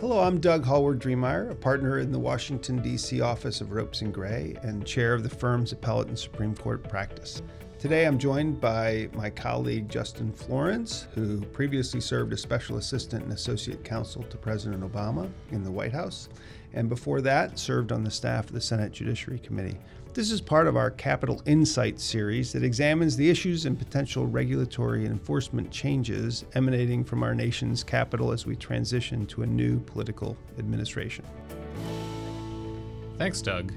Hello, I'm Doug Hallward-Driemeier, a partner in the Washington, D.C. office of Ropes and Gray and chair of the firm's appellate and Supreme Court practice. Today I'm joined by my colleague Justin Florence, who previously served as special assistant and associate counsel to President Obama in the White House, and before that served on the staff of the Senate Judiciary Committee. This is part of our Capital Insight series that examines the issues and potential regulatory and enforcement changes emanating from our nation's capital as we transition to a new political administration. Thanks, Doug.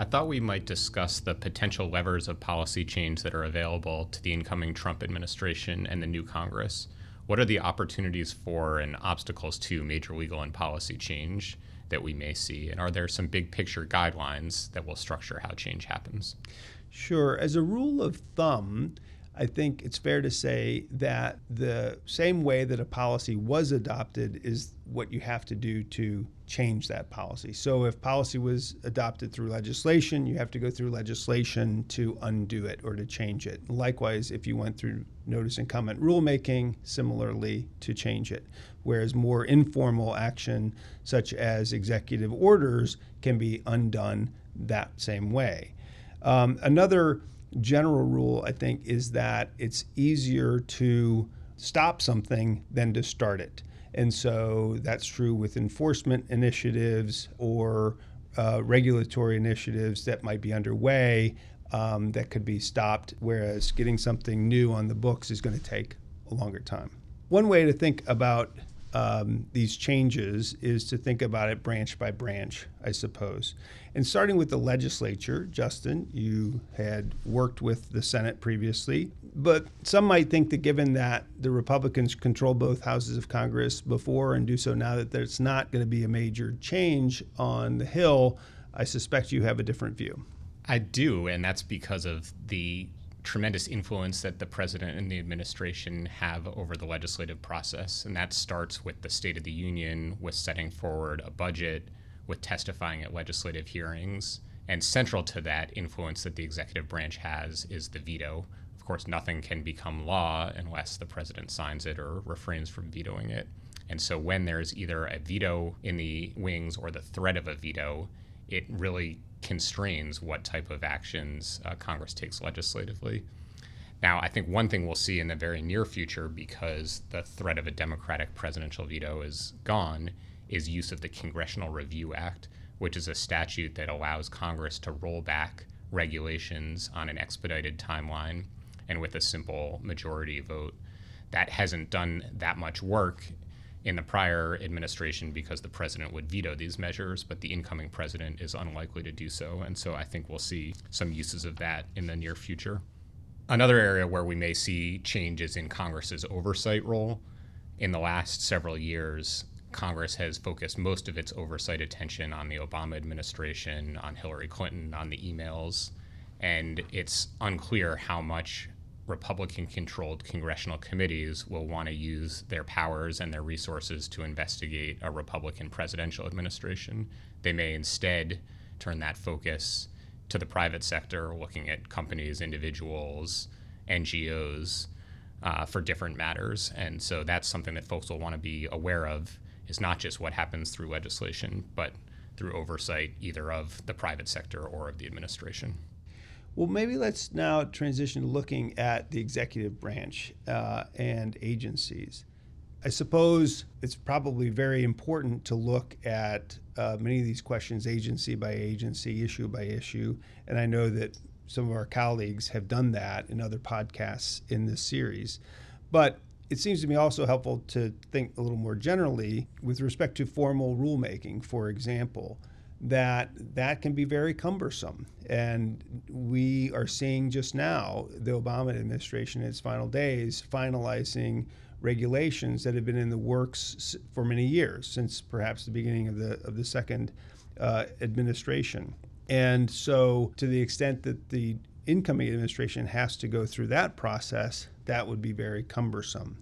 I thought we might discuss the potential levers of policy change that are available to the incoming Trump administration and the new Congress. What are the opportunities for and obstacles to major legal and policy change that we may see? And are there some big picture guidelines that will structure how change happens? Sure. As a rule of thumb, I think it's fair to say that the same way that a policy was adopted is what you have to do to change that policy. So if policy was adopted through legislation, you have to go through legislation to undo it or to change it. Likewise, if you went through notice and comment rulemaking, similarly to change it. Whereas more informal action, such as executive orders, can be undone that same way. Um, another general rule, I think, is that it's easier to stop something than to start it. And so that's true with enforcement initiatives or uh, regulatory initiatives that might be underway um, that could be stopped, whereas getting something new on the books is going to take a longer time. One way to think about um, these changes is to think about it branch by branch, I suppose. And starting with the legislature, Justin, you had worked with the Senate previously, but some might think that given that the Republicans control both houses of Congress before and do so now, that there's not going to be a major change on the Hill. I suspect you have a different view. I do, and that's because of the tremendous influence that the president and the administration have over the legislative process. And that starts with the State of the Union, with setting forward a budget, with testifying at legislative hearings. And central to that influence that the executive branch has is the veto. Of course, nothing can become law unless the president signs it or refrains from vetoing it. And so, when there's either a veto in the wings or the threat of a veto, it really constrains what type of actions uh, Congress takes legislatively. Now, I think one thing we'll see in the very near future, because the threat of a Democratic presidential veto is gone, is use of the Congressional Review Act, which is a statute that allows Congress to roll back regulations on an expedited timeline and with a simple majority vote. That hasn't done that much work in the prior administration because the president would veto these measures, but the incoming president is unlikely to do so. And so I think we'll see some uses of that in the near future. Another area where we may see changes in Congress's oversight role. In the last several years, Congress has focused most of its oversight attention on the Obama administration, on Hillary Clinton, on the emails, and it's unclear how much Republican controlled congressional committees will want to use their powers and their resources to investigate a Republican presidential administration. They may instead turn that focus to the private sector, looking at companies, individuals, NGOs uh, for different matters. And so that's something that folks will want to be aware of is not just what happens through legislation, but through oversight either of the private sector or of the administration. Well, maybe let's now transition to looking at the executive branch uh, and agencies. I suppose it's probably very important to look at uh, many of these questions agency by agency, issue by issue. And I know that some of our colleagues have done that in other podcasts in this series. But it seems to me also helpful to think a little more generally with respect to formal rulemaking, for example that that can be very cumbersome. And we are seeing just now the Obama administration in its final days finalizing regulations that have been in the works for many years, since perhaps the beginning of the of the second uh, administration. And so, to the extent that the incoming administration has to go through that process, that would be very cumbersome.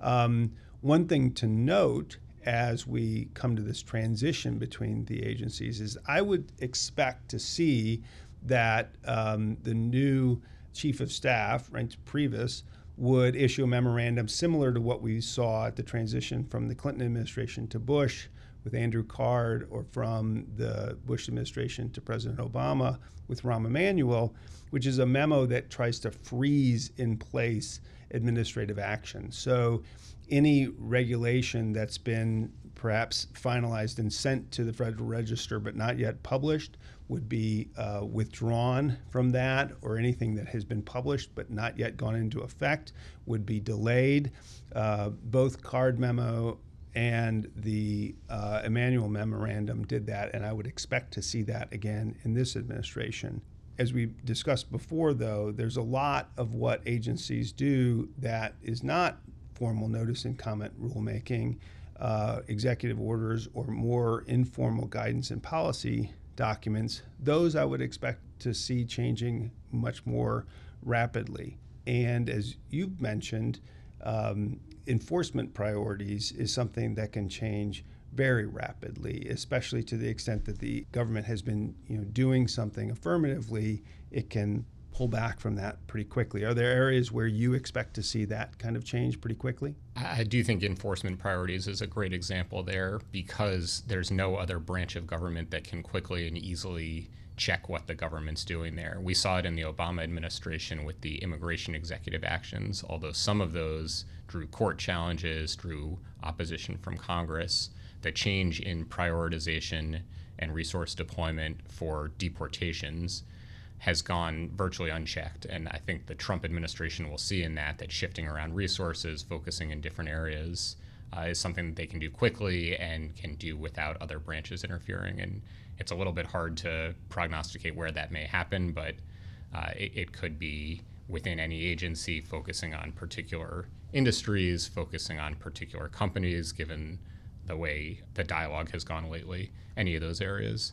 Um, one thing to note as we come to this transition between the agencies is I would expect to see that um, the new chief of staff, Reince Priebus, would issue a memorandum similar to what we saw at the transition from the Clinton administration to Bush with Andrew Card or from the Bush administration to President Obama with Rahm Emanuel, which is a memo that tries to freeze in place administrative action. So any regulation that's been perhaps finalized and sent to the Federal Register but not yet published would be uh, withdrawn from that, or anything that has been published but not yet gone into effect would be delayed. Uh, both Card memo and the uh, Emanuel memorandum did that, and I would expect to see that again in this administration. As we discussed before, though, there's a lot of what agencies do that is not formal notice and comment rulemaking, uh, executive orders, or more informal guidance and policy documents, those I would expect to see changing much more rapidly. And as you've mentioned, um, enforcement priorities is something that can change very rapidly, especially to the extent that the government has been you know, doing something affirmatively. It can pull back from that pretty quickly. Are there areas where you expect to see that kind of change pretty quickly? I do think enforcement priorities is a great example there because there's no other branch of government that can quickly and easily check what the government's doing there. We saw it in the Obama administration with the immigration executive actions, although some of those drew court challenges, drew opposition from Congress. The change in prioritization and resource deployment for deportations has gone virtually unchecked. And I think the Trump administration will see in that that shifting around resources, focusing in different areas, uh, is something that they can do quickly and can do without other branches interfering. And it's a little bit hard to prognosticate where that may happen, but uh, it, it could be within any agency focusing on particular industries, focusing on particular companies, given the way the dialogue has gone lately, any of those areas.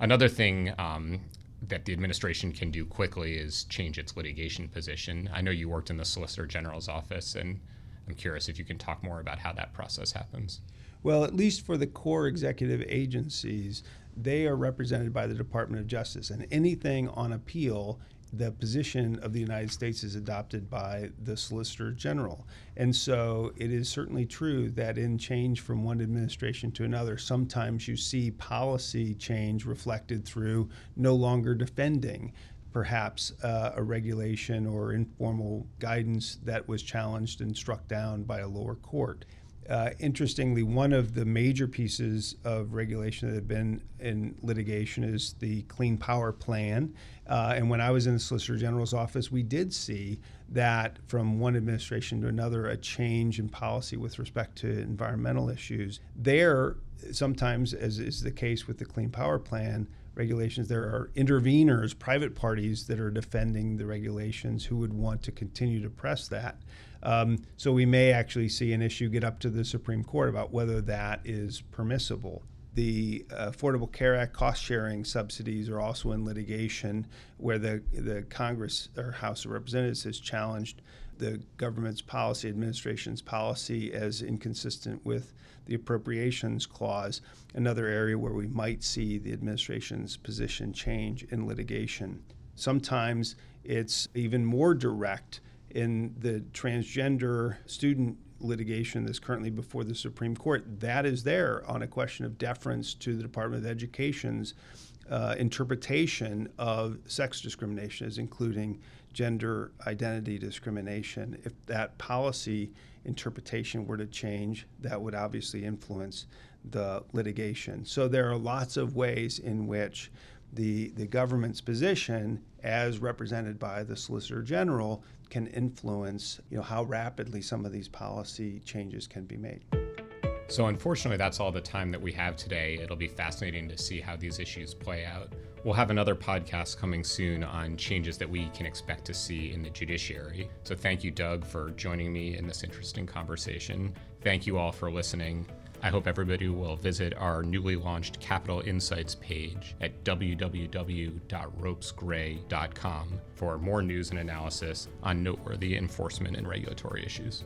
Another thing um, that the administration can do quickly is change its litigation position. I know you worked in the Solicitor General's office, and I'm curious if you can talk more about how that process happens. Well, at least for the core executive agencies, they are represented by the Department of Justice, and anything on appeal the position of the United States is adopted by the Solicitor General. And so it is certainly true that in change from one administration to another, sometimes you see policy change reflected through no longer defending perhaps uh, a regulation or informal guidance that was challenged and struck down by a lower court. Uh, interestingly, one of the major pieces of regulation that had been in litigation is the Clean Power Plan. Uh, and when I was in the Solicitor General's office, we did see that from one administration to another, a change in policy with respect to environmental issues. There, sometimes, as is the case with the Clean Power Plan, regulations, there are interveners, private parties that are defending the regulations who would want to continue to press that. Um, so we may actually see an issue get up to the Supreme Court about whether that is permissible. The Affordable Care Act cost sharing subsidies are also in litigation, where the, the Congress or House of Representatives has challenged the government's policy, administration's policy, as inconsistent with the appropriations clause, another area where we might see the administration's position change in litigation. Sometimes it's even more direct in the transgender student litigation that's currently before the Supreme Court, that is there on a question of deference to the Department of Education's uh, interpretation of sex discrimination as including gender identity discrimination. If that policy interpretation were to change, that would obviously influence the litigation. So there are lots of ways in which the, the government's position, as represented by the Solicitor General, can influence you know, how rapidly some of these policy changes can be made. So, unfortunately, that's all the time that we have today. It'll be fascinating to see how these issues play out. We'll have another podcast coming soon on changes that we can expect to see in the judiciary. So, thank you, Doug, for joining me in this interesting conversation. Thank you all for listening. I hope everybody will visit our newly launched Capital Insights page at www.ropesgray.com for more news and analysis on noteworthy enforcement and regulatory issues.